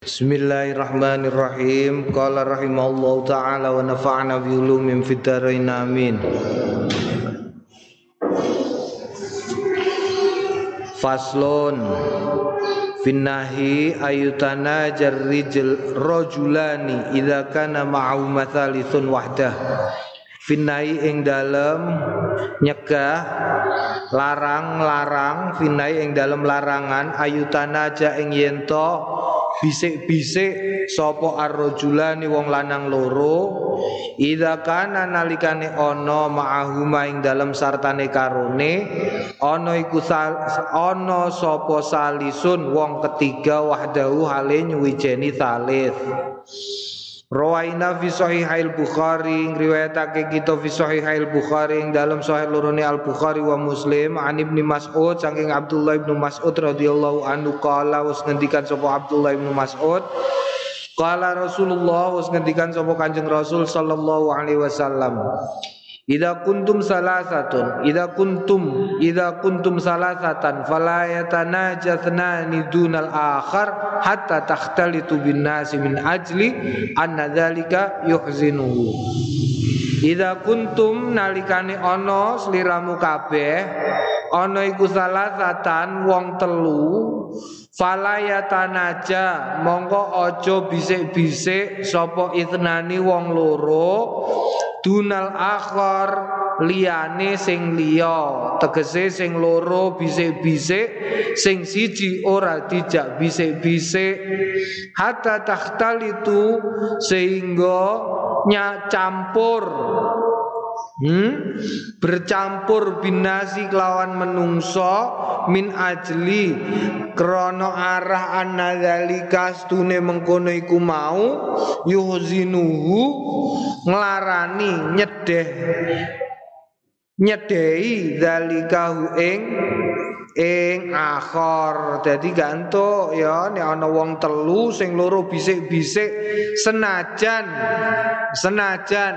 Bismillahirrahmanirrahim. Qala rahimallahu taala wa nafa'na bi ulumin fid dharain amin. Faslun Finnahi ayutana jarrijal rajulani idza kana ma'ahu mathalithun wahdah Finnahi ing dalem nyegah larang-larang finnahi ing dalem larangan ayutana ja ing yento bisik-bisik sapa arrojulani wong lanang loro idza kana nalikane ana ma'ahuma ing dalem sartane karone ana iku ana sapa salisun wong ketiga wahdahu hale nyuwijeni salis Rawaina fi sahihail Bukhari riwayatake kita fi sahihail Bukhari ing dalam sahih lorone Al Bukhari wa Muslim an Ibnu Mas'ud saking Abdullah Ibnu Mas'ud radhiyallahu anhu qala was ngendikan sapa Abdullah Ibnu Mas'ud qala Rasulullah was ngendikan sapa Kanjeng Rasul sallallahu alaihi wasallam Ida kuntum salasatun Ida kuntum Ida kuntum salasatan Fala yatanajathna nidunal akhar Hatta takhtalitu bin nasi min ajli Anna dhalika yuhzinuhu Ida kuntum nalikani ono Seliramu kabeh Ono iku salasatan Wong telu Fala yatanaja Mongko ojo bisik-bisik Sopo itnani wong loro dunal akhar liyane sing liya tegese sing loro bisik-bisik sing siji ora dijak bisik-bisik. Hatta itu sehingga nyak campur Hmm? bercampur binasi kelawan menungso min ajli krono arah annadzalika stune mengkono iku mau yuhzinuhu nglarani nyedeh nyedei zalikahu ing ing akhor dadi gantuk ya nek ana wong telu sing loro bisik-bisik senajan senajan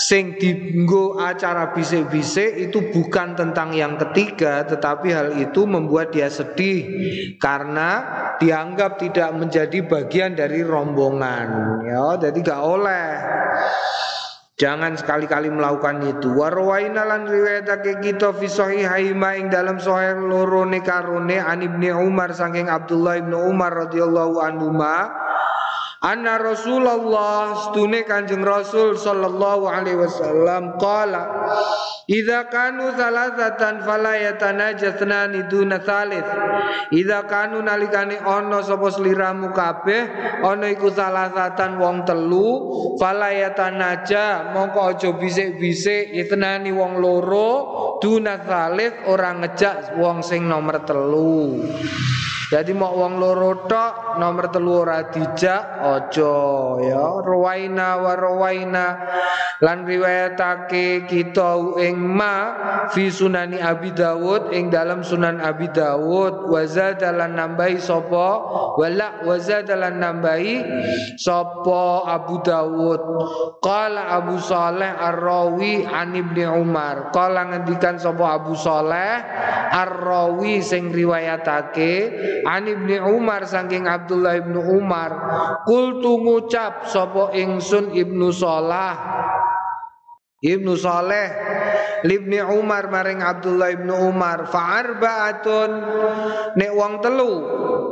sing dinggo acara bisik-bisik itu bukan tentang yang ketiga tetapi hal itu membuat dia sedih karena dianggap tidak menjadi bagian dari rombongan. Ya jadi gak oleh. Jangan sekali-kali melakukan itu. Warwaina lan riwayatake kita fi sahihaima ing dalam sahih loro ne karone an Ibnu Umar saking Abdullah Ibnu Umar radhiyallahu anhu Anna Rasulullah stune Kanjeng Rasul sallallahu alaihi wasallam qala Idza kanu salasatan fala yatanajatsnani duna thalith Idza kanu nalikane ana sapa sliramu kabeh ana iku salasatan wong telu fala yatanaja mongko aja bisik-bisik itnani wong loro duna thalith ora ngejak wong sing nomor telu jadi mau wong loro tok nomor telu ora dijak aja ya. Rawaina wa rawaina lan riwayatake kita ing ma fi sunani Abi Dawud ing dalam sunan Abi Dawud. Wa zadalan nambahi sapa? Wala wa zadalan nambahi sapa Abu Dawud. Qala Abu Saleh Ar-Rawi an Ibnu Umar. Qala ngendikan sapa Abu Saleh Ar-Rawi sing riwayatake An Ibni Umar saking Abdullah Ibnu Umar Kultu ngucap sapa ingsun Ibnu Salah Ibnu Saleh Libni Umar maring Abdullah Ibnu Umar fa'arbaatun. Nek wong telu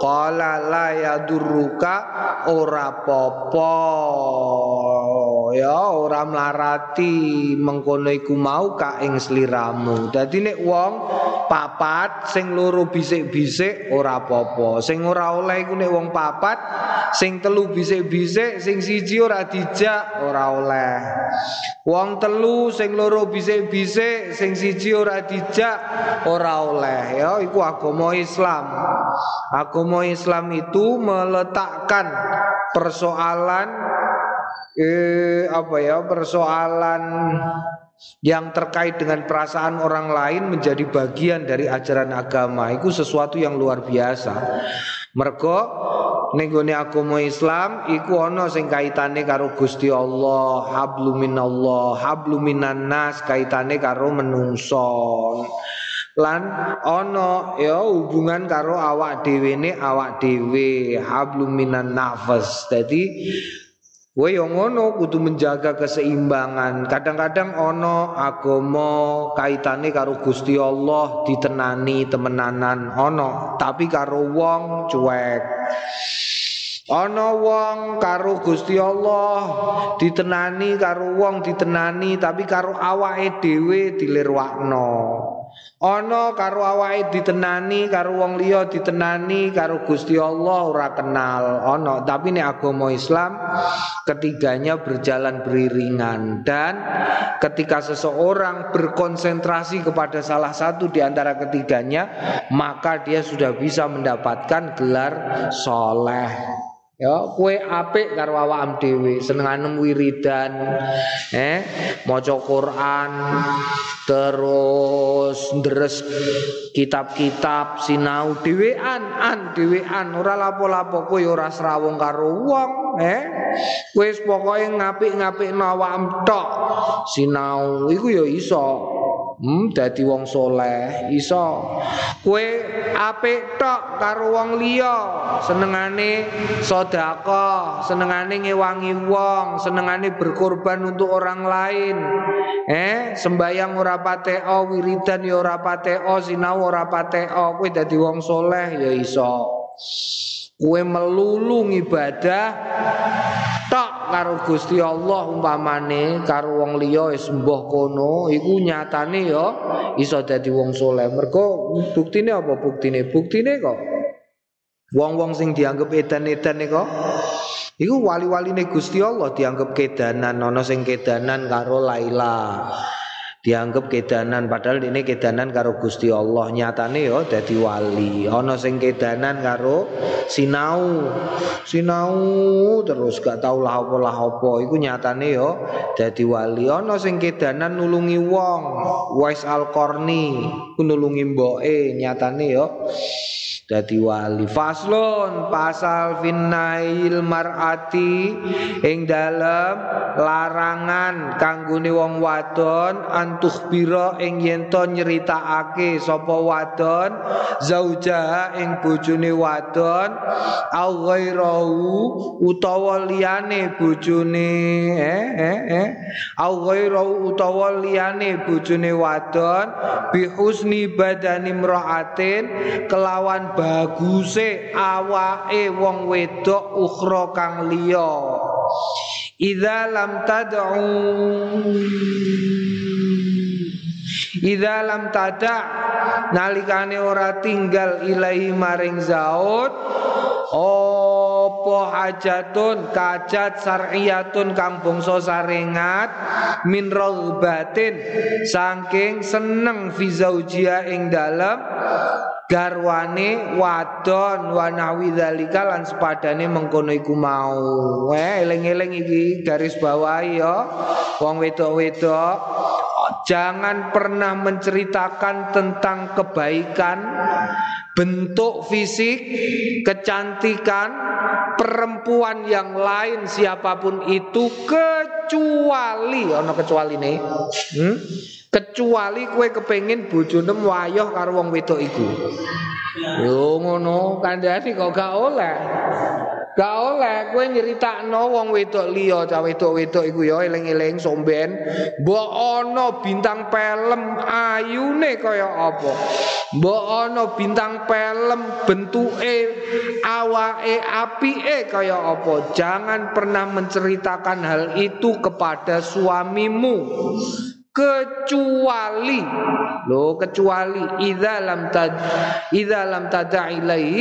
qala la yadurruka ora popo ya ora mlarati. Mengkono iku mau ka ing sliramu. Dadi nek wong papat sing loro bisik-bisik ora popo sing ora oleh iku nek wong papat sing telu bisik-bisik sing siji ora dijak ora oleh. Wong telu sing loro bisik-bisik sing siji ora dijak ora oleh. Ya iku agama Islam. Agama Islam itu meletakkan persoalan eh apa ya persoalan yang terkait dengan perasaan orang lain menjadi bagian dari ajaran agama itu sesuatu yang luar biasa ning gone agama Islam iku ana sing kaitane karo Gusti Allah, hablu minallah, hablu minan nas kaitane karo menungso. lan ana ya hubungan karo awak dhewe ne awak dhewe hablum minan nafas dadi Kowe yang ngono kudu menjaga keseimbangan. Kadang-kadang ono agama kaitane karo Gusti Allah ditenani temenanan ono, tapi karo wong cuek. Ana wong karo Gusti Allah ditenani karo wong ditenani tapi karo awake dhewe dilirwakno. Ana karo awake ditenani, karo wong liya ditenani, karo Gusti Allah ora kenal. Ana, tapi nek agama Islam ketiganya berjalan beriringan dan ketika seseorang berkonsentrasi kepada salah satu di antara ketiganya, maka dia sudah bisa mendapatkan gelar soleh. Ya, kue apik karo awakam dhewe, senenganem wiridan, eh, maca Quran, terus ndres kitab-kitab sinau dhewean, an dhewean, ora lapo-lapo kowe ora srawung karo wong, eh. Wis pokoke ngapik-ngapikno awakam tok. Sinau iku ya iso. Hmm, dadi wong soleh iso. Kue apik tok karo wong liya, senengane sedekah, senengane ngewangi wong, senengane berkorban untuk orang lain. Eh, sembayang ora pateo, wiridan ya ora pateo, sinau ora pateo, kowe dadi wong soleh ya iso. Kue melulu ibadah tok karo Gusti Allah umpamane karo wong liya wis mbah kono iku nyatane ya iso dadi wong soleh. Mergo buktine apa buktine? Buktine kok wong-wong sing dianggap edan-edan kok iku wali-waline Gusti Allah dianggap kedanan ana sing kedanan karo Laila dianggap kedanan padahal ini kedanan karo Gusti Allah. Nyatane yo dadi wali. Ana sing kedanan karo sinau. Sinau terus gak tau lah apa lah apa. Iku nyatane yo dadi wali. Ana sing kedanan nulungi wong Wais Al-Qarni nulungi mboke. Nyatane yo dadi wali. Faslun pasal finnail mar'ati ing dalem larangan kanggone wong wadon bira ing yen to nyeritakake sapa wadon zauja ing bojone wadon au ghairahu utawa liyane bojone eh eh eh au ghairahu utawa liyane bojone wadon bi husni badani mraatin kelawan baguse awake wong wedok ukhra kang liya. Idza lam tad'u Idza lam tada nalikane ora tinggal ilahi maring zaud Opo hajatun kajat sar'iyatun kang bangsa sarengat min ragbatin saking seneng fi zaujia ing dalem garwane wadon wanawi dzalika lan sepadane mengkono iku mau. Weh eling-eling iki garis bawah ya. Wong wedok-wedok jangan pernah menceritakan tentang kebaikan bentuk fisik, kecantikan perempuan yang lain siapa pun itu kecuali ono kecuali nih. Hmm? Kecuali kue kepengin bojone wayoh karo wong wedok iku. Yo ngono, kandhane kok gak oleh. Gak oleh kowe nyeritakno wong wedok liya, cah wedok-wedok iku ya eling-eling somben, mbok ana bintang film ayune kaya apa. Mbok ana bintang film bentuke awake apike kaya apa. Jangan pernah menceritakan hal itu kepada suamimu kecuali. Lo kecuali. Idza lam tad idza lam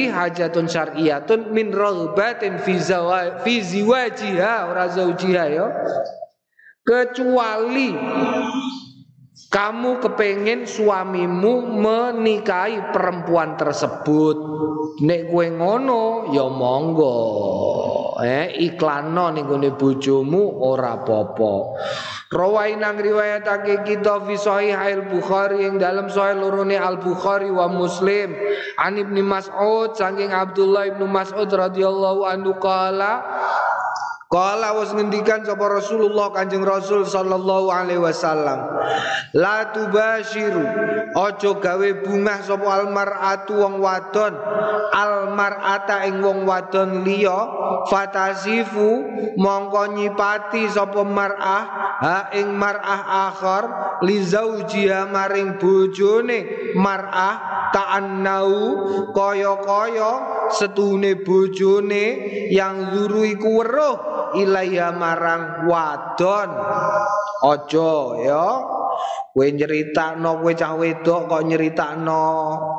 hajatun syar'iyatun min ragbatin fi zawa fi ziwajiha. Ora zaujiha kecuali kamu kepengen suamimu menikahi perempuan tersebut. Nek kue ngono ya monggo eh iklanno ning gone bojomu ora apa-apa. Rawai nang riwayatake kita fi sahih al Bukhari yang dalam sahih lorone Al Bukhari wa Muslim. An Ibnu Mas'ud saking Abdullah Ibnu Mas'ud radhiyallahu anhu qala Kala was ngendikan sapa Rasulullah Kanjeng Rasul sallallahu alaihi wasallam. La tubashiru ojo gawe bungah sapa almaratu wong wadon almarata ing wong wadon liya fatasifu mongko nyipati sapa mar'ah ha ing mar'ah akhar li zaujiha maring bojone mar'ah ta'annau kaya-kaya setune bojone yang zuru iku weruh ilaiha marang wadon. Ojo ya. Kowe nyeritakno kowe cah wedok kok nyeritakno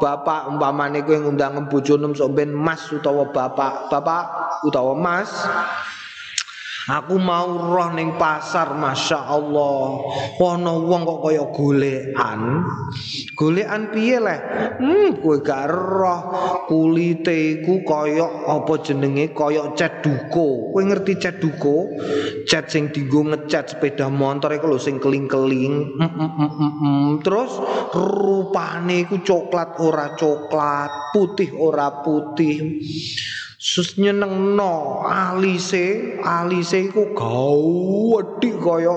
bapak umpamane kowe ngundang bojone sok ben mas utawa bapak. Bapak utawa mas Aku mau roh ning pasar Masya Allah. Ono wong kok kaya golekan. Golekan piye leh? Hmm gue gak roh. Kulite iku kaya Apa jenenge? Kaya cat duko Gue ngerti cat duko Cat sing digo ngecat sepeda motor Iku lho sing keling-keling. Mm, mm, mm, mm, mm. Terus rupane iku coklat ora coklat Putih ora putih sus nyenengno alise alise iku gawedhi kaya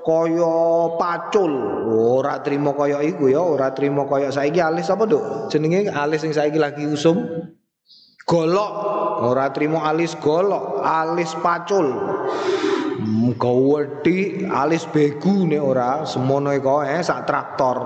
kaya pacul. Ora trimo kaya iku ya ora trimo kaya saiki alis apa nduk jenenge alis sing saiki lagi usum? Golok. Ora trimo alis golok alis pacul. Gawedhi alis begu nek ora semono iku eh sak traktor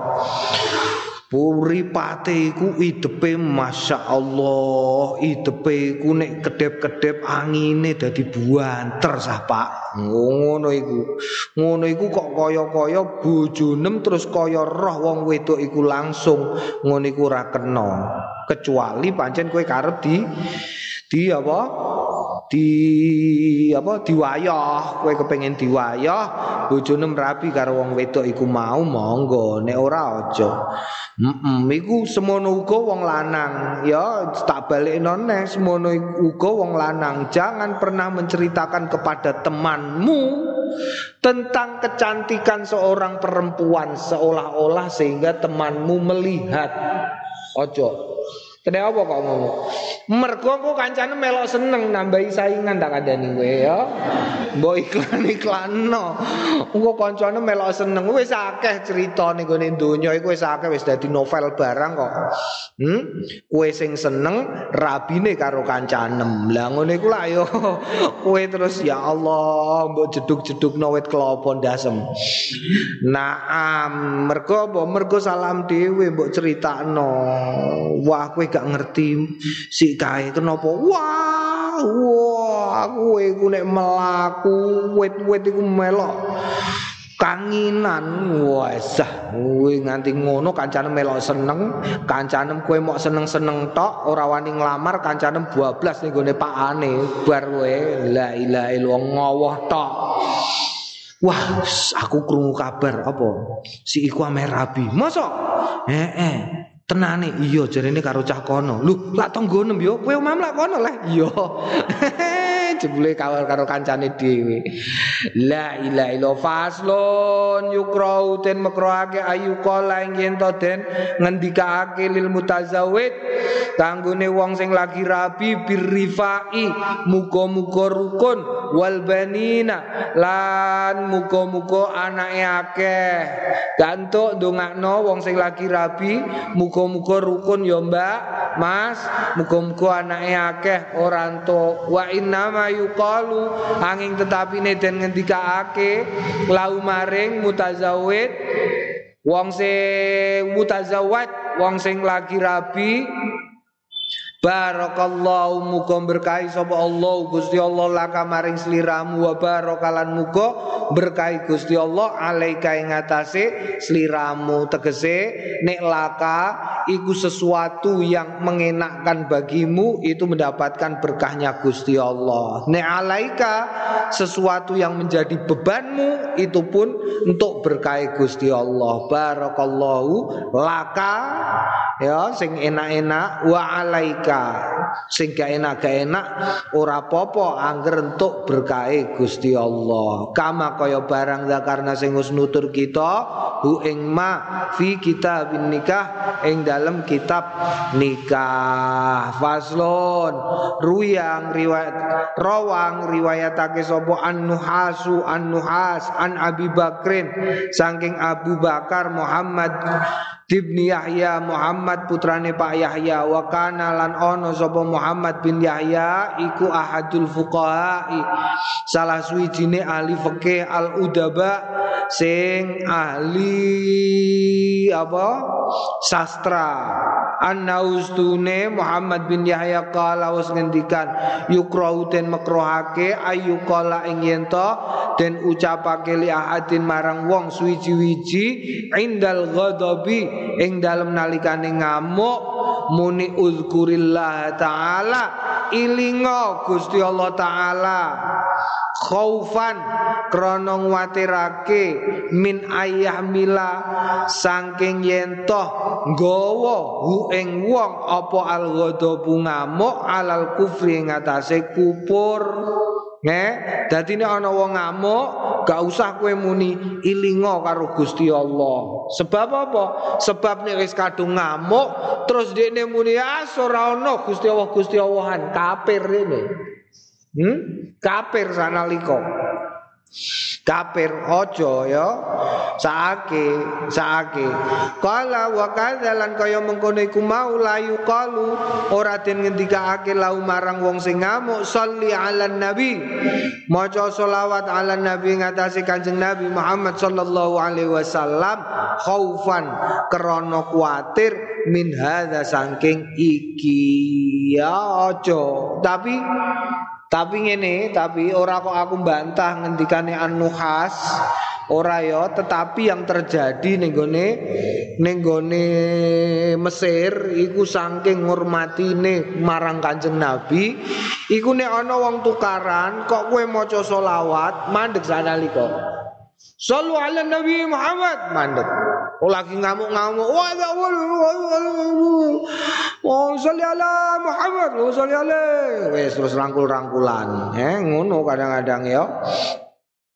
Uripate iku idepe Masya Allah Idepe iku nek kedep-kedep angine dadi buanter sah pak. Ngono iku. Ngono iku kok kaya-kaya bojonem terus kaya roh wong wedok iku langsung Ngono iku Kecuali pancen kowe karep di di apa di apa diwayah. Kowe kepengin diwayah bojone rapi karo wong wedok iku mau monggo. Nek ora aja. Heeh iku semono uga wong lanang. Ya tak balekno neh semono uga wong lanang. Jangan pernah menceritakan kepada temanmu tentang kecantikan seorang perempuan seolah-olah sehingga temanmu melihat. Ojo Kene apa kok ngomong? Mergo ku kancane melok seneng nambahi saingan tak kandani kowe ya. Mbok iklan-iklanno. Engko kancane melok seneng wis akeh crita ning gone donya iku wis akeh wis dadi novel barang kok. Hmm? Kowe sing seneng rabine karo kancanem. Lah lak yo kowe terus ya Allah mbok jeduk-jedukno wit kelapa ndasem. Naam, mergo mbok mergo salam dhewe mbok critakno. Wah kowe gak ngerti si kae kenapa wah wah kowe iku nek melaku wit-wit iku melok kanginan wes kowe nganti ngono kancane melok seneng kancane kowe mok seneng-seneng tok ora wani nglamar kancane 12 ning gone pakane bar kowe la ilaha illallah ngowoh tok Wah, aku krungu kabar apa? Si iku ame rabi. Mosok? Eh, eh. Tenane iya jarene karo cah kono. Lho lak tanggonem yo. Kowe omam lak kono lah iya jebule kawal karo kancane dhewe. La ilaha illa faslun yukrau ten makroake ayu kala yen to den ngendikaake lil mutazawid kanggone wong sing lagi rabi birrifai muga-muga rukun wal banina lan muga-muga anake akeh. Gantuk ndongakno wong sing lagi rabi muga-muga rukun ya Mbak Mas muga-muga anake akeh ora entuk. Wa inna yuqalu angin tetapi ne den ngendikaake lau maring mutazawid wong sing mutazawwad wong sing lagi rabi Barakallahu muga berkahi sapa Allah. Gusti Allah laka maring sliramu. Wa barakalan muga berkahi Gusti Allah. Alaika ing atase sliramu. Tegese nek laka iku sesuatu yang mengenakkan bagimu itu mendapatkan berkahnya Gusti Allah. Nek alaika sesuatu yang menjadi bebanmu itu pun untuk berkahi Gusti Allah. Barakallahu laka ya sing enak-enak wa alaika. Sing gak enak gak enak ora popo angger entuk berkahe Gusti Allah. Kama kaya barang karena sing wis nutur kita hu ing ma fi kitab nikah ing dalam kitab nikah. Faslon ruyang riwayat rawang riwayatake sapa? An nuhasu an nuhas an Abi Bakrin. Saking Abu Bakar Muhammad Ibni Yahya Muhammad putrane Pak Yahya. Wa kana lan ono sapa Muhammad bin Yahya iku ahadul fuqaha salah suwijine ahli fikih al udaba sing ahli apa? Sastra Annaustune Muhammad bin Yahya kala was ngendikan yukrau den makrohake ayu kala ing yento den ucapake li ahadin marang wong suwiji-wiji indal ghadabi ing dalem nalikane ngamuk muni uzkurillah taala ilingo Gusti Allah taala khaufan krana nguwatirake min ayah mila saking yentoh nggawa hu ing wong apa al ghadabu ngamuk alal kufri ngatasé kupur Nge, dadi nek ana wong ngamuk, gak usah kowe muni ilinga karo Gusti Allah. Sebab apa? Sebab nek wis kadung ngamuk, terus dekne muni ah ora ana Gusti Allah Gusti Allahan, kafir rene. Hmm? Kafir sanalika. Kafir ojo ya saake saake kala wa kadzalan kaya mengkono iku mau layu kalu ora den ngendikake lau marang wong sing ngamuk sholli ala nabi maca selawat ala nabi ngatasi kanjeng nabi Muhammad sallallahu alaihi wasallam khaufan krana kuatir min hadza saking iki. Ya ojo tapi tapi ngene, tapi ora kok aku bantah ngendikane An-Nuhas, ora ya, tetapi yang terjadi ning gone ning Mesir iku saking ngurmatine marang Kanjeng Nabi, iku nek ana wong tukaran kok kowe maca selawat mandek sanalika. Sallu ala Nabi Muhammad mandek. Oh lagi ngamuk-ngamuk. Wah, Oh, salli ala Muhammad, oh salli ala. Wes terus rangkul-rangkulan. Eh, ngono kadang-kadang ya.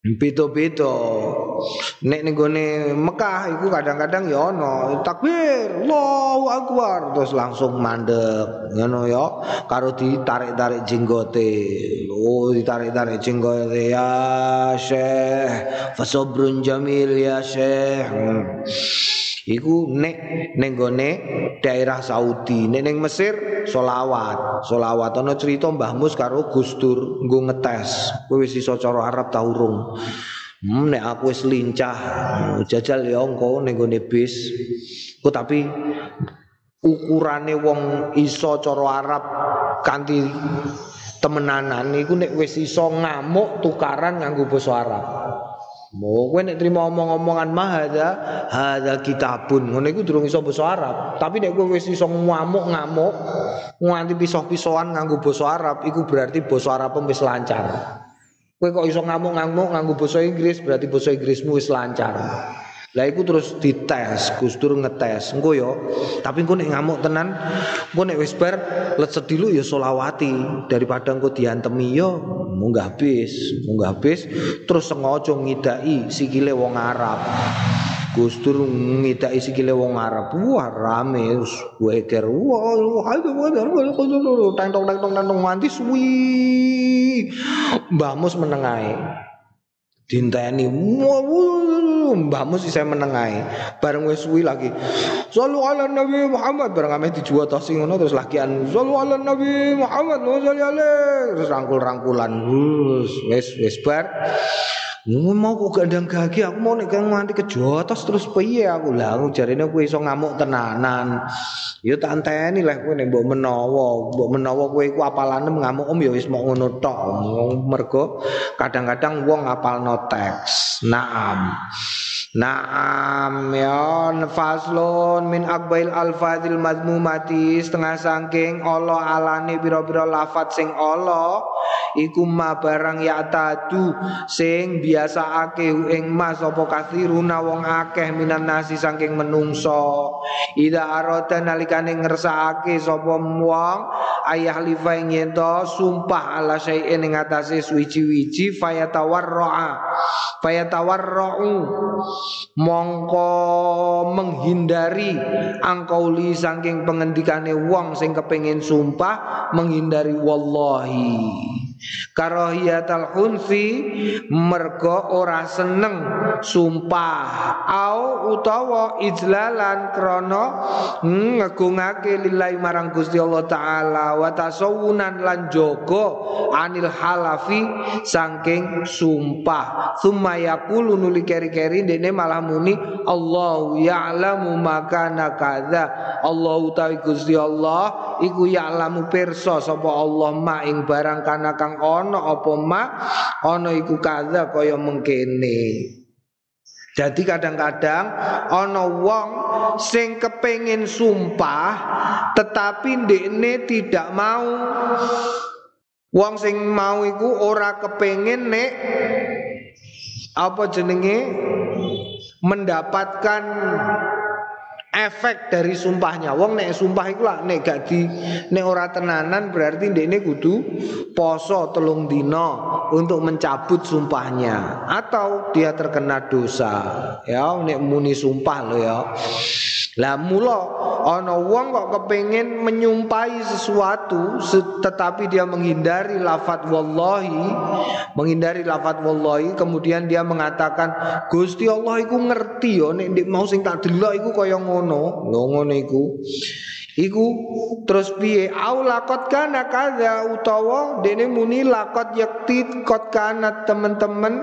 Pito-pito. Nek ning gone Mekah iku kadang-kadang ya ono takbir, Allahu Akbar terus langsung mandek ngono ya karo ditarik-tarik jenggote. Oh ditarik-tarik jenggote ya Syekh. Fasobrun jamil ya Syekh. Hmm. Iku nek ning gone daerah Saudi, nek ning Mesir solawat. Solawat ana cerita Mbah Mus karo Gus Dur nggo ngetes. Kowe wis Arab ta urung? Hmm, nek aku wis lincah jajal ya engko ning gone bis. Ku tapi ukurane wong iso cara Arab kanthi temenanan iku nek wis iso ngamuk tukaran nganggo basa Arab. Mau kowe nek trimo omong-omongan mah ada hadza kitabun. Ngono iku durung iso basa Arab. Tapi nek kowe wis iso ngamuk-ngamuk nganti pisah-pisahan nganggo basa Arab iku berarti basa Arab wis lancar. Kowe kok iso ngamuk-ngamuk nganggo basa Inggris berarti basa Inggrismu wis lancar. Lah iku terus dites, Gus Dur ngetes. Engko yo, tapi engko nek ngamuk tenan, engko nek wis bar lecet dilu ya solawati daripada engko diantemi yo munggah bis, munggah bis terus sengaja ngidai sikile wong Arab. Gus Dur ngidai sikile wong Arab. Wah rame. Wis weger. Wah, ayo tentong tentong tentong mantis suwi. Mbah Mus menengae. Dinteni. Mbah Mus saya menengai bareng wis suwi lagi. Sallu ala Nabi Muhammad. Bareng ame dijual tosi ngono terus lagian Sallu ala Nabi Muhammad wa salli terus rangkul-rangkulan. Wis wis bar mau kok gandang gagi aku mau nek nganti kejotos terus piye aku? Lah jarine kowe iso ngamuk tenanan. Ya tak anteni lah kowe nek mbok menawa. Mbok menawa kowe iku apalane ngamuk om ya wis mau ngono tok. Mergo kadang-kadang wong ngapalno teks. Naam Naam ya faslun min akbail alfadil madmumati setengah sangking Allah alani biro-biro lafat sing Allah iku ma barang ya tadu sing biasa akeh ing mas apa kathiruna wong akeh minan nasi saking menungso. Ida arota nalikane ngersakake sapa wong ayah lifa ing sumpah ala syai'in ing atase suwi-wiji fayatawarra'a fayatawarra'u mongko menghindari angkauli saking pengendikane wong sing kepengin sumpah menghindari wallahi Karohiyatal khunfi mergo ora seneng sumpah. Au utawa ijlalan krana ngegungake lillahi marang Gusti Allah taala wa tasawunan lan jaga anil halafi saking sumpah. Summa yaqulu nuli keri-keri dene malah muni Allahu ya'lamu makana kadza. Allah utawi Gusti Allah iku ya'lamu pirsa sapa Allah ma ing barang kana ono apa ma ono iku kadza kaya mengkene. Jadi kadang-kadang ono wong sing kepengin sumpah tetapi ndekne tidak mau. Wong sing mau iku ora kepengin nek apa jenenge? Mendapatkan efek dari sumpahnya. Wong nek sumpah iku lah nek gak di nek ora tenanan berarti ndekne kudu poso telung dina untuk mencabut sumpahnya atau dia terkena dosa. Ya nek muni sumpah lo ya. Lah mula ana wong kok kepengin menyumpahi sesuatu tetapi dia menghindari lafat wallahi, menghindari lafat wallahi kemudian dia mengatakan Gusti Allah iku ngerti yo nek mau sing tak delok iku kaya ngono. Lho ngono iku. Iku terus piye? Au lakot kana kada utawa dene muni lakot yakti kot kana temen-temen.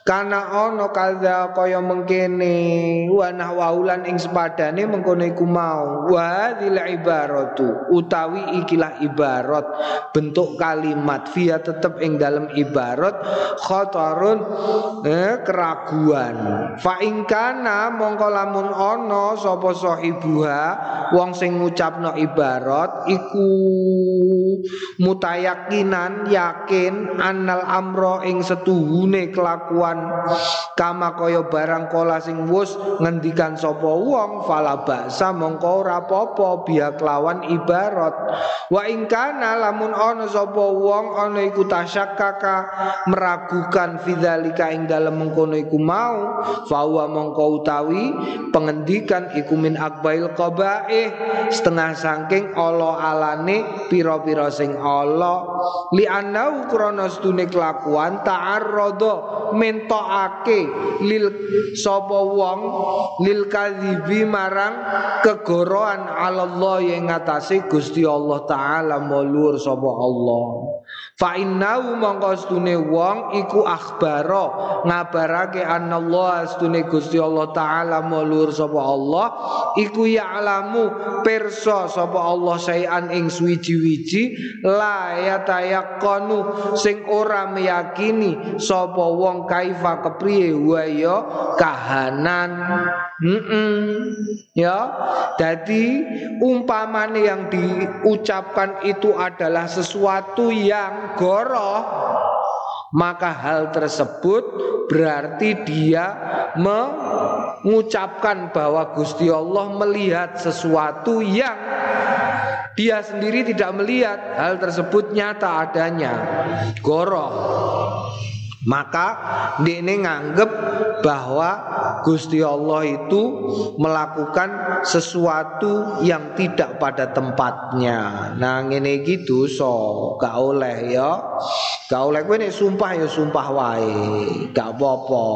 Kana ono kada kaya mengkene. Wa nahwaulan ing sepadane mengkono iku mau. Wa dzil ibaratu utawi ikilah ibarat. Bentuk kalimat via tetep ing dalam ibarat. Khotarun eh, keraguan. Fa ing kana mongko lamun ono sapa sahibuha wong sing ngucap ngucapno ibarat iku mutayakinan yakin annal amro ing setuhune kelakuan kama kaya barang kola sing wus ngendikan sapa wong fala baksa mongko ora apa-apa biak lawan ibarat. Wa ing kana lamun ana sapa wong ana iku tasyakkaka meragukan fidzalika ing dalem mengkono iku mau fawa mongko utawi pengendikan iku min akbail qabaih setengah saking Allah alane pira-pira sing Allah li anau krana stune kelakuan ta'arrada mentokake lil sapa wong lil kadzibi marang kegoroan Allah yang ngatasi Gusti Allah taala mulur sapa Allah Fa innahu mongko stune wong iku akhbaro ngabarake anallah stune Gusti Allah taala mulur sapa Allah iku ya'lamu perso sapa Allah sayan ing suwiji-wiji la yatayaqqanu sing ora meyakini sapa wong kaifa kepriye wa ya kahanan. Mm ya jadi umpamane yang diucapkan itu adalah sesuatu yang goroh maka hal tersebut berarti dia mengucapkan bahwa Gusti Allah melihat sesuatu yang dia sendiri tidak melihat. Hal tersebut nyata adanya. Goroh maka ini nganggep bahwa Gusti Allah itu melakukan sesuatu yang tidak pada tempatnya. Nah ini gitu so gak oleh ya. Gak oleh gue nih sumpah ya sumpah wae, gak apa-apa.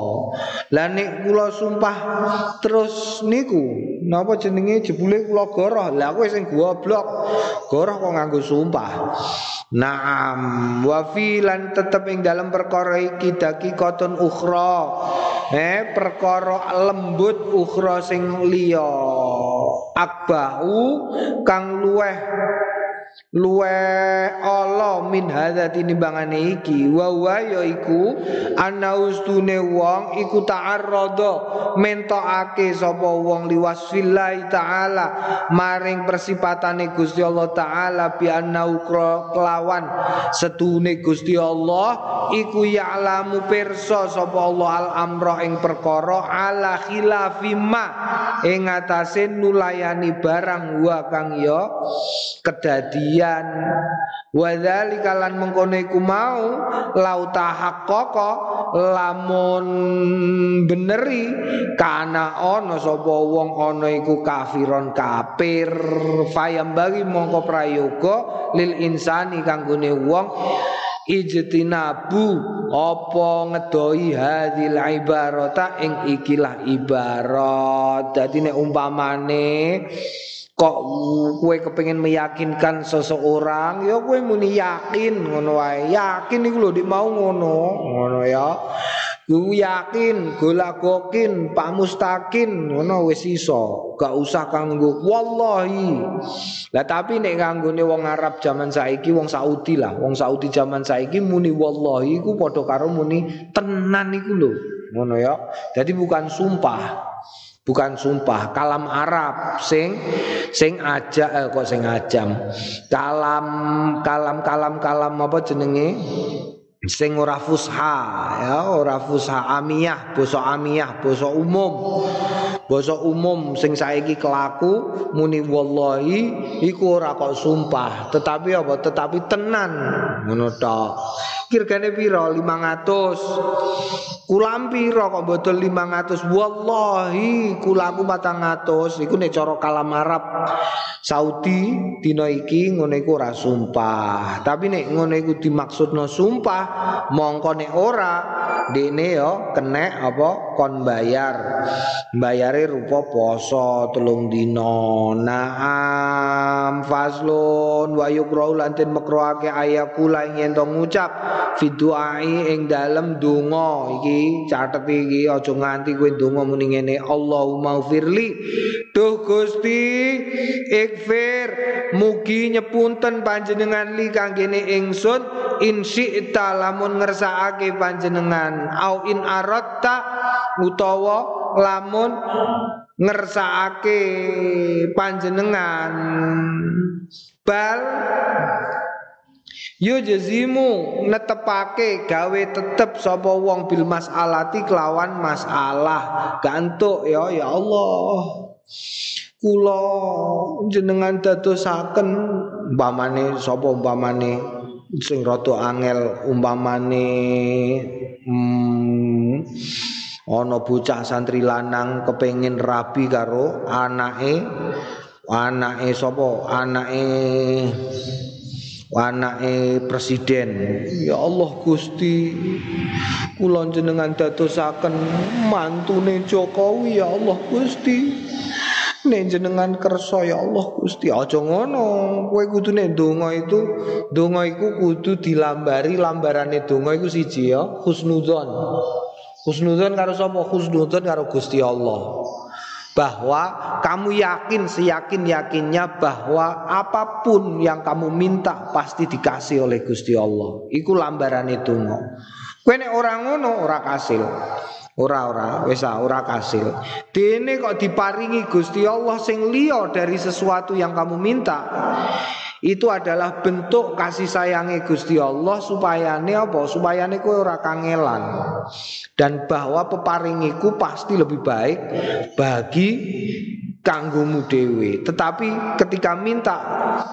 Lah nek kula sumpah terus niku napa jenenge jebule kula goroh. Lah kowe sing goblok. Goroh kok nganggo sumpah. Naam wa filan tetep ing dalam perkara iki dakikoton ukhra. Eh perkara lembut ukhra sing liya. Akbahu kang luweh luwe Allah min hadza tinimbangane iki. Wa wa ya ana ustune wong iku ta'arrada mentokake sapa wong liwasfillahi taala maring persipatane Gusti Allah taala bi annau kelawan setune Gusti Allah iku ya'lamu pirsa sapa Allah al amra ing perkara ala khilafi ma ing atase nulayani barang wa kang ya kedadian kejadian. Wadzalika lan mengkono iku mau lau tahaqqaqa lamun beneri kana ana sapa wong ana iku kafiron kafir. Fayam bagi mongko prayoga lil insani kanggone wong ijtinabu apa ngedoi hadil ibarata ing ikilah ibarat. Dadi nek umpamane kok kue kepengen meyakinkan seseorang ya kue muni yakin ngono wae. Yakin iku lho dik mau ngono. Ngono ya Ku yakin, golagokin, pak mustakin, ngono wis iso, gak usah kanggo wallahi. Lah tapi nek kanggone wong Arab zaman saiki, wong Saudi lah, wong Saudi zaman saiki muni wallahi iku padha karo muni tenan iku lho, ngono ya. Jadi bukan sumpah. Bukan sumpah. Kalam Arab sing sing aja eh, kok sing ajam? Kalam kalam kalam kalam apa jenenge sing ora fusha ya ora fusha amiyah basa amiyah basa umum basa umum sing saiki kelaku muni wallahi iku ora kok sumpah. Tetapi apa? Tetapi tenan. Ngono tok. Kirgane pira 500 kulam pira kok botol 500 wallahi kulaku 400 iku nek cara kalam Arab. Saudi dina iki ngene iku ora sumpah. Tapi nek ngene iku dimaksudno sumpah mongko nek ora dene yo kenek apa? Kon bayar rupa poso telung dina. Naam faslun. Wa yukrau lantin makroake ayakula ing yen ngucap. Fiduai ing dalem donga. Iki catet iki aja nganti kowe donga muni ngene. Allahumma firli duh Gusti ikfir mugi nyepunten panjenengan li kanggene ingsun. Insyi'ta lamun ngersakake panjenengan. Au in aratta utawa lamun ngersakake panjenengan. Bal Yo jazimu netepake gawe tetep sapa wong bil masalati kelawan masalah. Gantuk ya ya Allah. Kula jenengan dadosaken umpamane sapa umpamane sing rada angel umpamane hmm, ana bocah santri lanang kepengin rabi karo anake. Anake sapa? Anake anake presiden. Ya Allah Gusti kula jenengan dadosaken mantune Jokowi ya Allah Gusti. Nek jenengan kersa ya Allah Gusti. Aja ngono kowe kudune donga itu donga iku kudu dilambari lambarane donga iku siji ya husnudzon husnudzon karo sapa? Husnudzon karo Gusti Allah. Bahwa kamu yakin seyakin-yakinnya bahwa apa pun yang kamu minta pasti dikasih oleh Gusti Allah. Iku lambaran itu no. Kene orang ngono ora kasil. Ora ora wis ora kasil. Dene kok diparingi Gusti Allah sing liya dari sesuatu yang kamu minta. Itu adalah bentuk kasih sayangnya Gusti Allah supaya ne apa? Supaya ne kowe ora kangelan. Dan bahwa peparingiku pasti lebih baik bagi kanggomu dewe. Tetapi ketika minta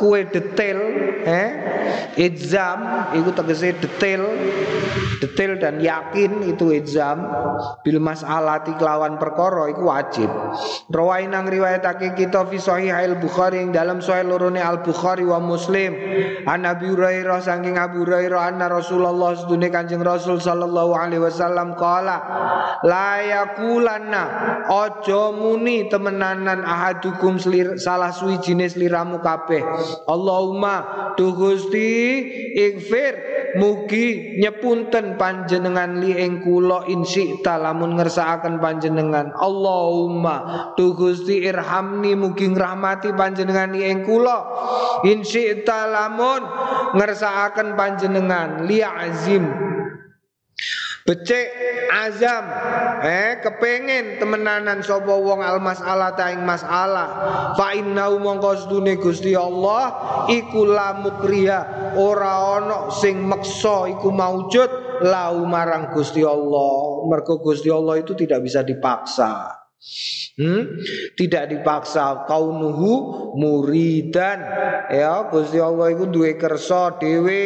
kue detail, eh, exam itu tegese detail, detail dan yakin itu exam bil mas'alati kelawan perkara itu wajib. Rawain nang riwayatake kita fi al Bukhari yang dalam sahih lorone Al Bukhari wa Muslim. An Abi Hurairah saking Abu Hurairah anna Rasulullah sedune Kanjeng Rasul sallallahu alaihi wasallam qala la yakulanna aja muni temenanan ahadukum selir, salah suwi jenis liramu kabeh. Allahumma tu Gusti ikfir mugi nyepunten panjenengan li ing kula insi lamun ngersakaken panjenengan. Allahumma tu Gusti irhamni mugi ngrahmati panjenengan li ing kula. Insi lamun ngersakaken panjenengan. Li azim Becek azam. Eh kepengen temenanan sapa wong al masalah ta ing masalah fa innahu mongko sedune Gusti Allah iku la mukriya ora ana sing meksa iku maujud lau marang Gusti Allah. Mergo Gusti Allah itu tidak bisa dipaksa Hmm? Tidak dipaksa. Kaunuhu muridan. Ya Gusti Allah itu duwe kersa dhewe.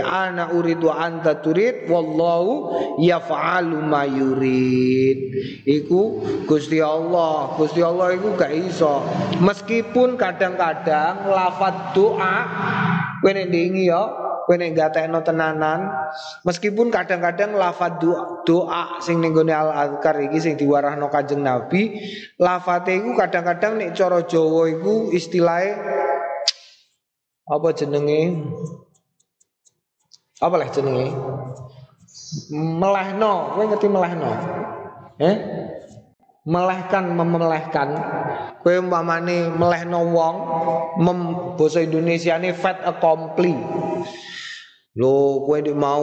Ana uridu anta turid wallahu yaf'alu ma yurid. Iku Gusti Allah. Gusti Allah itu gak iso. Meskipun kadang-kadang lafaz doa kowe nek ya kowe nek gatekno tenanan meskipun kadang-kadang lafaz doa, doa sing ning al azkar iki sing diwarahno Kanjeng Nabi lafate iku kadang-kadang nek cara Jawa iku istilahnya apa jenenge? Apa lah jenenge? Melehno. Kowe ngerti melehno? Eh melehkan memelehkan kowe umpamane melehno wong mem basa Indonesiane fait accompli Lo kue di mau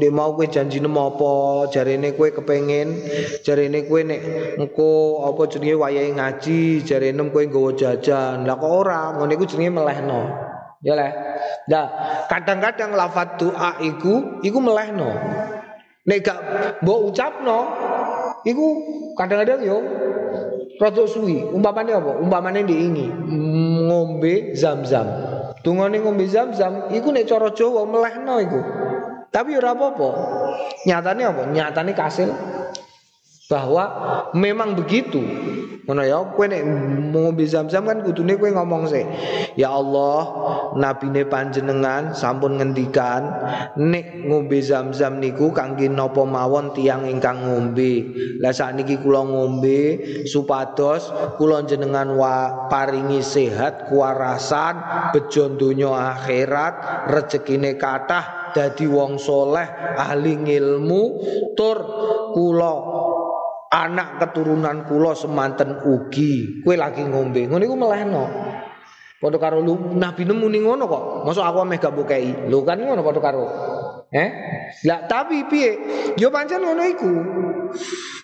di mau kue janji nemu apa? Jarene kue kepengen jarene kue nek engko apa jenenge wayahe ngaji jarene kue nggawa jajan. Lah kok ora? Ngono iku jenenge melehno. Ya leh. Nah kadang-kadang lafaz doa iku iku melehno. Nek gak mbok ucapno iku kadang-kadang yo rada suwi. Umpamane apa? Umpamane diingi ngombe zam-zam Dungane ngombe zam-zam iku nek cara Jawa melehno iku. Tapi ora apa-apa. Nyatane apa? Nyatane kasil bahwa memang begitu. Ngono ya, kowe nek ngombe zam-zam kan kudune kowe ngomong sih. Ya Allah, nabine panjenengan sampun ngendikan nek ngombe zam-zam niku kangge napa mawon tiang ingkang ngombe. Lah sakniki kula ngombe supados kula jenengan wa paringi sehat, kuarasan, bejo donya akhirat, rezekine kathah dadi wong soleh, ahli ilmu, tur kula anak keturunan kula semanten ugi kowe lagi ngombe. Ngono iku melehno. Padha karo lu nabi nemu ning ngono kok. Masuk aku ameh gak bukei lu kan ngono padha karo. Eh? Lah tapi piye? Yo pancen ngono iku.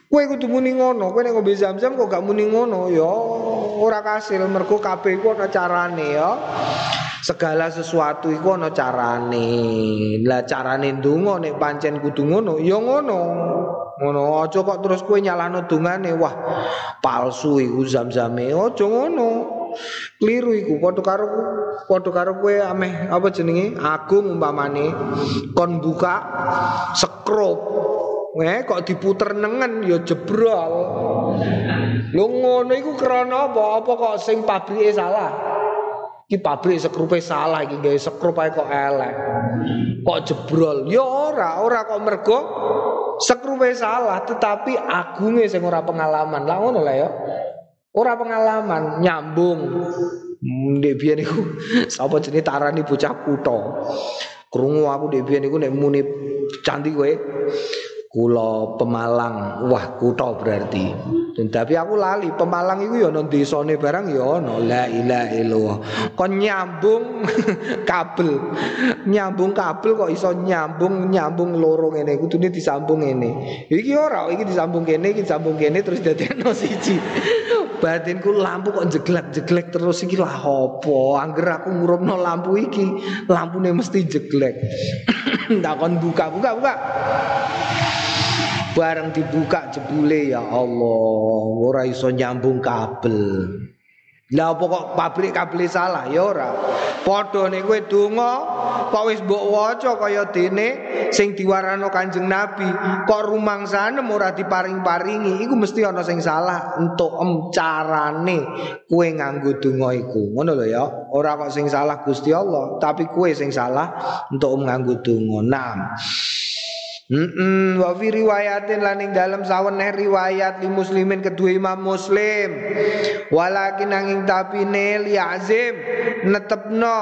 Kowe kudu muni ngono. Kowe nek ngombe zam-zam kok gak muni ngono yo ora kasil. Mergo kabeh iku ana carane ya segala sesuatu iku ana carane lah carane ndonga nek pancen kudu ngono ya ngono Ngono aja kok terus kowe nyalahno dungane wah palsu iku zam-zame aja ngono. Kliru iku padha karo padha karo kowe ameh apa jenenge agung umpamane kon buka sekrup Eh kok diputer nengen ya jebrol. Lho ngono iku krana apa? Apa kok sing pabrike salah? Iki pabrik sekrupe salah iki gawe sekrup kok elek. Kok jebrol? Ya ora, ora kok mergo sekrupe salah tetapi agunge sing ora pengalaman. Lah ngono lah ya. Ora pengalaman nyambung. Ndek biyen iku sapa jenenge tarani bocah kutho. Krungu aku ndek biyen iku nek muni cantik kowe Kulo Pemalang, wah kutho berarti. Tapi aku lali Pemalang itu ya nang desane barang ya ana la ilaha illallah. Kon nyambung kabel. Nyambung kabel kok iso nyambung nyambung loro ngene kudune disambung ngene. Iki ora, iki disambung kene, iki disambung kene terus dadekno siji. Batinku lampu kok jeglek-jeglek terus iki lah apa? Angger aku ngurupno lampu iki, lampune mesti jeglek. Tak kon buka, buka, buka. Bareng dibuka jebule ya Allah, ora iso nyambung kabel. Lah pokok pabrik kabel salah ya ora. Padha nek kowe donga kok wis mbok waca kaya dene sing diwarano Kanjeng Nabi, kok rumangsane ora diparing-paringi, iku mesti ana sing salah entuk em carane kowe nganggo donga iku. Ngono lho ya. Ora kok sing salah Gusti Allah, tapi kowe sing salah entuk nganggo donga. Nah. Mm wa fi riwayatin lan ing dalem saweneh riwayat li muslimin kedua Imam Muslim. Walakin nanging tapine li azim netepno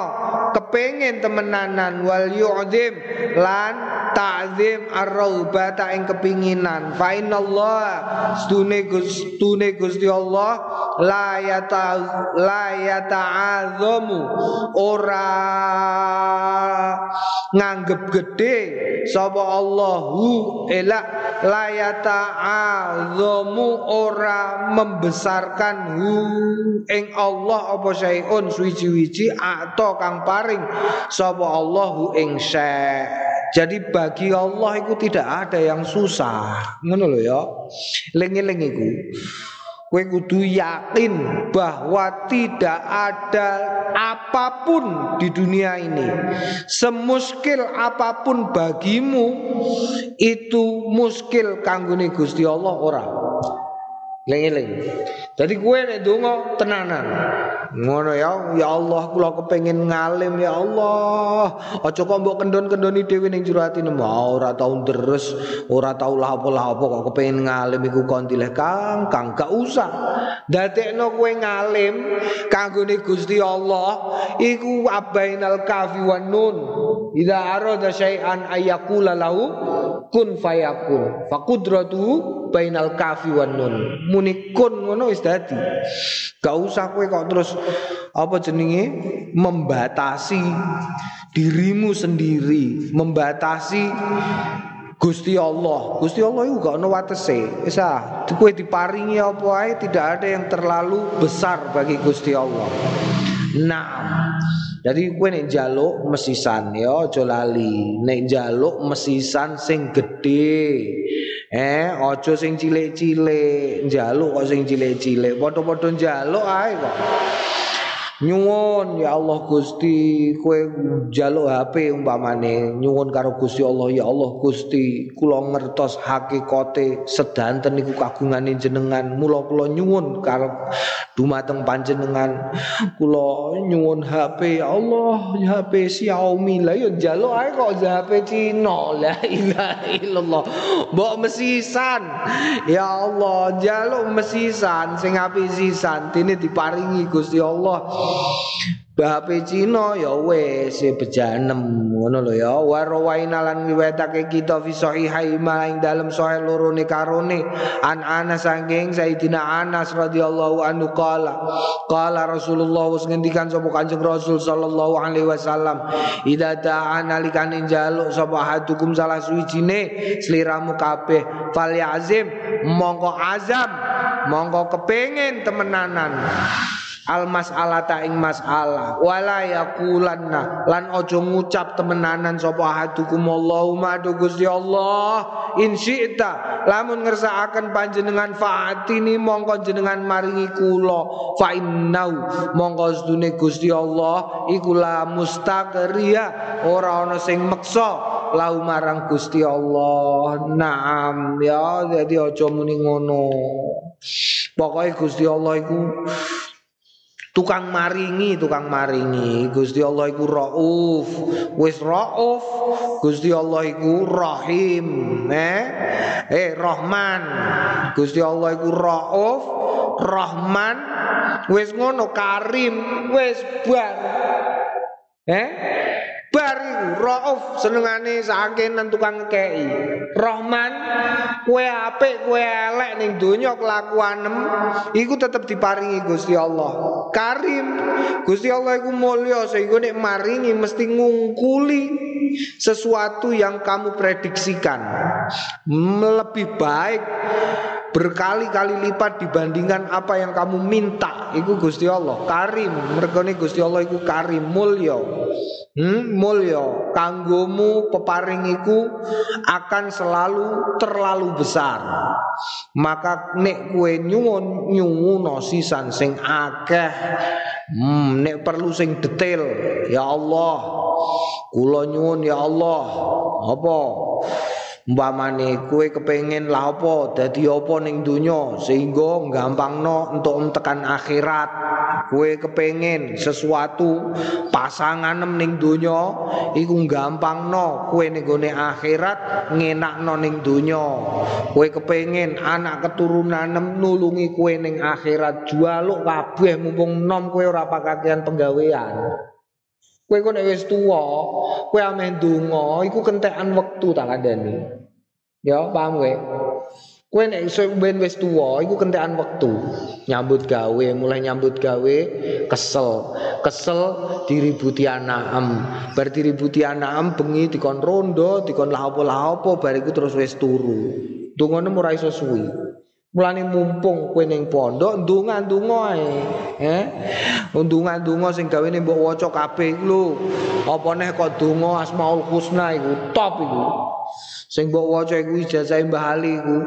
kepengen temenanan wal yu'zim lan ta'zim ar-raubata ing kepinginan fa inallah stune Gusti Allah la yata la ora nganggep gede sapa Allahu ela layata azamu ora membesarkan hu ing Allah apa syai'un suwi-wiji atau kang paring sapa Allahu ing Jadi bagi Allah itu tidak ada yang susah. Ngono lho ya. Lengi-lengi iku. Kowe kudu yakin bahwa tidak ada apa pun di dunia ini semuskil apa pun bagimu itu muskil kanggone Gusti Allah ora. Lengi-lengi. Jadi gue nek donga tenanan. Ngono ya, ya Allah kula kepengin ngalim ya Allah. Aja kok mbok kendon-kendoni dhewe ning jero atine ora tau deres, ora tau lah apa-apa kok kepengin ngalim iku kon dileh Kang, Kang gak usah. Dadekno kowe ngalim kanggone Gusti Allah iku abainal kafi wan nun. Idza arada syai'an ayakula lahu kun fayakun. Faqudratu bainal kafi wan nun. Muni kun ngono wis dadi. Gak usah kowe kok terus apa jenenge membatasi dirimu sendiri, membatasi Gusti Allah. Gusti Allah itu gak ono watese. Wis ah, kowe diparingi apa ae tidak ada yang terlalu besar bagi Gusti Allah. Nah, jadi kowe nek njaluk mesisan ya aja lali. Nek njaluk mesisan sing gedhe. Eh, aja sing cilik-cilik. Njaluk kok sing cilik-cilik. Padha-padha njaluk ae kok. Nyuwun ya Allah Gusti. Kowe jaluk HP umpamane. Nyuwun karo Gusti Allah. Ya Allah Gusti. Kula ngertos hakikate sedanten niku kagungane jenengan. Mula kula nyuwun karo dumateng panjenengan. Kula nyuwun HP ya Allah HP Xiaomi. Lah ya jaluk ae kok HP Cina. La ilaha illallah. Mbok mesisan ya Allah jaluk mesisan sing apik sisan dene diparingi Gusti Allah HP Cina ya wis bejanem ngono lho ya. Wa rawaina lan riwayatake kita fi sahihai ma ing dalem sahih loro ne karone. An Anas saking Sayyidina Anas radhiyallahu anhu qala qala Rasulullah wis ngendikan sapa Kanjeng Rasul sallallahu alaihi wasallam idza ta'ana likane njaluk sapa hadukum salah suwijine sliramu kabeh fal yazim mongko azam mongko kepengin temenanan al mas'alata ing mas'alah wala yaqulanna. Lan ojo ngucap temenanan sapa ahadukum. Allahumma adu Gusti Allah. In syi'ta. Lamun ngersakaken panjenengan faatini mongko jenengan maringi kula. Fa innau mongko sedune Gusti Allah. Iku la mustaqriya ora ana sing meksa. Lau marang Gusti Allah. Naam ya. Jadi aja muni ngono. Pokoknya Gusti Allah iku Tukang maringi, tukang maringi. Gusti Allah iku Rauf. Wis Rauf, Gusti Allah iku Rahim, eh? Eh Rahman. Gusti Allah iku Rauf, Rahman. Wis ngono Karim, wis bar. Eh? Bar iku Rauf senengane sakenan tukang kei. Rahman kue apik kue elek ning donya kelakuanem iku tetep diparingi Gusti Allah. Karim Gusti Allah iku mulya sehingga nek maringi mesti ngungkuli sesuatu yang kamu prediksikan. Lebih baik berkali-kali lipat dibandingkan apa yang kamu minta. Iku Gusti Allah. Karim. Mergone Gusti Allah iku karim. Mulya. Hmm, mulya. Kanggomu peparing akan selalu terlalu besar. Maka nek kue nyuwun nyuwun sisan sing akeh. Hmm, nek perlu sing detail. Ya Allah. Kula nyuwun ya Allah. Apa Umpamane kue kepengen lah apa dadi apa ning donya sehingga gampangno untuk tekan akhirat. Kue kepengen sesuatu pasangan ning donya iku gampangno kue ning gone akhirat ngenakno ning donya. Kue kepengen anak keturunan nulungi kue ning akhirat jualuk kabeh mumpung nom kue ora pakakian penggawean. Kue kok nek wis tuwa, kue ameh donga iku kentekan wektu tak kandhani. Ya, paham kowe? Kowe nek ben wis tuwa iku kentekan wektu. Nyambut gawe, mulai nyambut gawe kesel. Kesel diributi anakem. Bar diributi anakem bengi dikon rondo, dikon lah apa-lah apa bar iku terus wis turu. Dungane ora iso suwi. Mulane mumpung kowe ning pondok ndonga-ndonga ae. Eh? Ndonga-ndonga sing gawene mbok waca kabeh lho. Apa neh kok donga Asmaul Husna iku top iku. Sing mbok waca iku ijazah Mbah Ali iku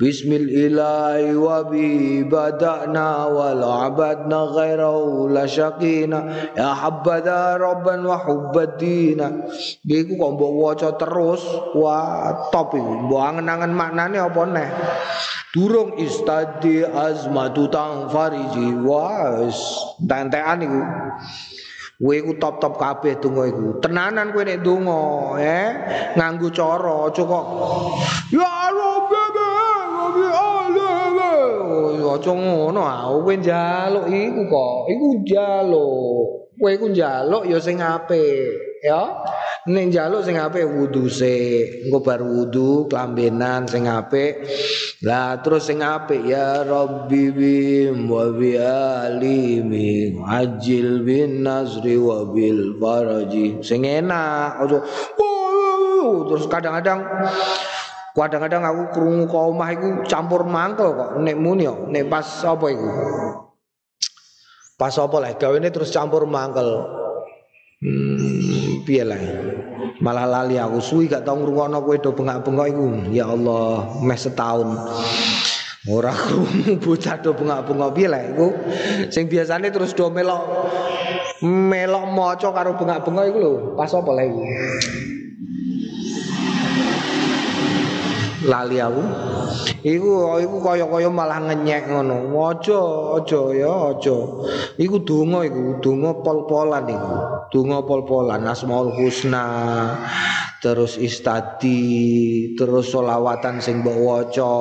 Bismillahi wa bi badana wa la abadna ghairahu la syaqina ya habada rabban wa hubbadina. Iku kok mbok waca terus wah top iku. Mbok angen-angen maknane apa neh. Durung istadi azmatu tang fariji was tentean iku. Kowe iku top-top kabeh donga iku. Tenanan kowe nek donga, eh nganggo cara aja ya rabbi Allah. Aja ngono kowe njaluk iku kok. Iku njaluk. Kowe iku njaluk ya sing apik. ya ning njaluk sing apik wudu sik engko bar wudu klambenan sing apik. Lah terus sing apik ya rabbi bim wa bi alimi ajil bin nasri wa bil faraji. Sing enak aja terus kadang-kadang kadang-kadang aku krungu omah iku campur mangkel kok nek muni nek pas apa iku? Pas apa lah gawene terus campur mangkel Hmm, piye lah. Malah lali aku suwi gak tau ngrungokno kowe do bengak-bengok iku. Ya Allah, meh setahun. Ora krungu bocah do bengak-bengok piye lah iku. Sing biasane terus do melok melok maca karo bengak-bengok iku lho. Pas apa lah iku? Lali aku. Iku iku kaya-kaya malah ngenyek ngono. Aja, aja ya, aja. Iku donga iku, donga pol-polan iku. Donga pol-polan Asmaul Husna. Terus istadi, terus solawatan sing mbok waca.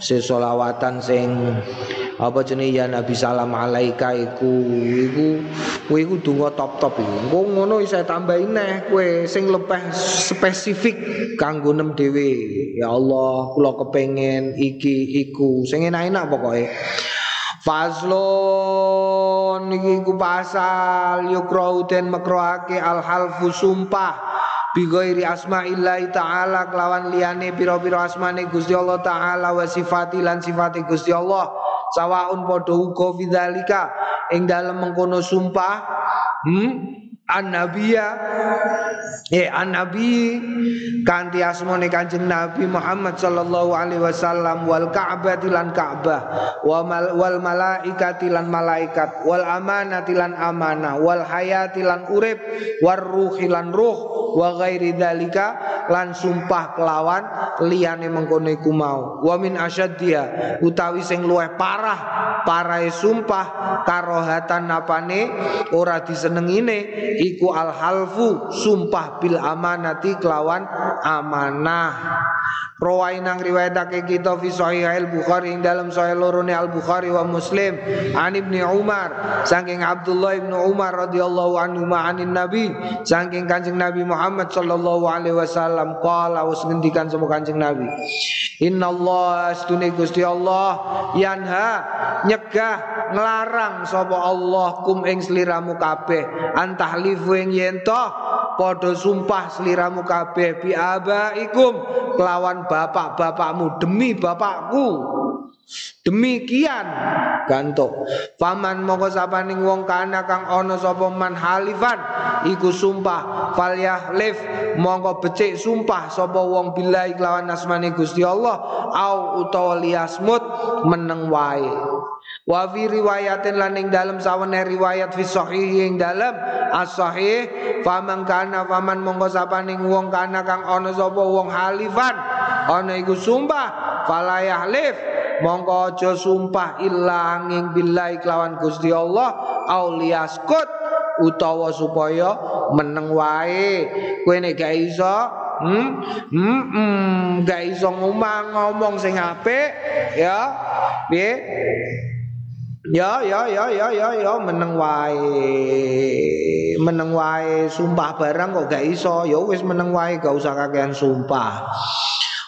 Sesolawatan sing apa jenenge ya Nabi salam alaika iku iku kowe iku donga top-top iku. Engko ngono iso tambahin neh kowe sing lebih spesifik kanggo nem dhewe. Ya Allah, kula kepengin iki iku sing enak-enak pokoke. Fazlon iki ku pasal yukrau den makroake al halfu sumpah Bigoiri asma'illahi ta'ala kelawan liyane piro-piro asmane Gusti Allah ta'ala wa sifati lan sifati Gusti Allah sawaun padha uga fidzalika ing dalem mengkono sumpah. Hmm an nabiya eh an nabi kanthi asmane kanjeng nabi Muhammad sallallahu alaihi wasallam. Wal ka'bah lan ka'bah. Wa mal, wal malaikati lan malaikat. Wal amanati lan amanah. Wal hayati lan urip. War ruhi lan ruh. Wa ghairi dalika lan sumpah kelawan liyane mengkono iku mau. Wa min asyaddiya utawi sing luweh parah parahe sumpah karohatan napane ora disenengine iku al halfu sumpah bil amanati kelawan amanah. Rawai nang riwayatake kita fi sahih al Bukhari ing dalam sahih lorone al Bukhari wa Muslim. An Ibnu Umar saking Abdullah Ibnu Umar radhiyallahu anhu ma'anin Nabi saking Kanjeng Nabi Muhammad sallallahu alaihi wasallam qala wis ngendikan sama Kanjeng Nabi. Inna Allah astune Gusti Allah yanha nyegah nglarang sapa Allah kum ing sliramu kabeh antahlifu ing yen padha sumpah sliramu kabeh bi abaikum kelawan bapak-bapakmu demi bapakku Demikian. Gantuk. Paman mongko sapaning wong kana kang ana sapa man halifan. Iku sumpah. Fal yahlif. Mongko becik sumpah sapa wong billahi kelawan asmane Gusti Allah. Au utawa liasmut meneng wae. Wa fi riwayatin lan ing dalem sawene riwayat fi sahih ing dalem. As-sahih faman kana faman mongko sapaning wong kana kang ana sapa wong halifan. Ana iku sumpah. Fala yahlif mongko aja sumpah ilang ing billahi kelawan Gusti Allah auliaskut utawa supaya meneng wae kowe nek gak iso hmm hmm, hmm gak iso ngomong ngomong sing apik ya piye Ya ya ya ya ya ya meneng wae. Meneng wae sumpah barang kok gak iso. Ya wis meneng wae gak usah kakean sumpah.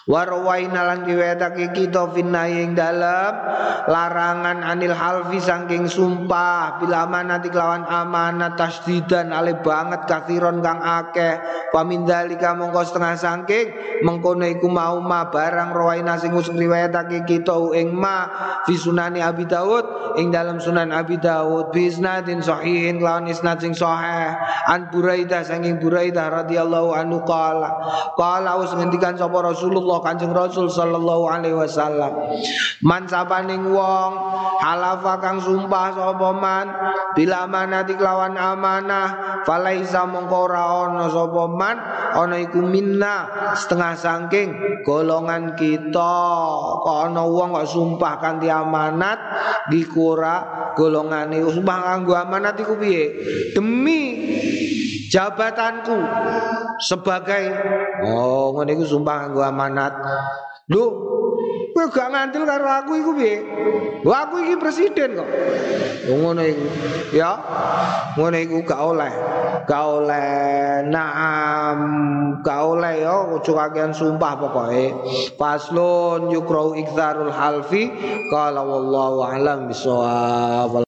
Warwaina lan diwetake kita finnahi ing dalem larangan anil halfi saking sumpah bila amanati kelawan amanat tasdidan ale banget kathiron kang akeh. Pamindalika mongko setengah saking mengkono iku mau ma barang rawaina sing riwayatake kita ing ma fi sunani Abi Daud ing dalam sunan Abi Daud bi isnadin sahihin kelawan isnad sing sahih. An Buraidah saking Buraidah radhiyallahu anhu qala qala us ngendikan sapa Rasulullah Kanjeng Rasul sallallahu alaihi wasallam. Man sapaning wong halafa kang sumpah sapa man bila amanati kelawan amanah falaisa mongko ora ana sapa man ana iku minna setengah saking golongan kita. Kok ana wong kok sumpah kanthi amanat dikura golongane. Sumpah kanggo amanat iku piye? Demi jabatanku sebagai oh ngene iku sumpah amanat. Lho kowe gak ngantil karo aku iku piye? Wah aku iki presiden kok. Ngono iku. Ya ngono iku gak oleh gak oleh naam gak oleh ya ojo kakean sumpah pokoke. Paslon yukrau iktsarul halfi qala wallahu alam bisawab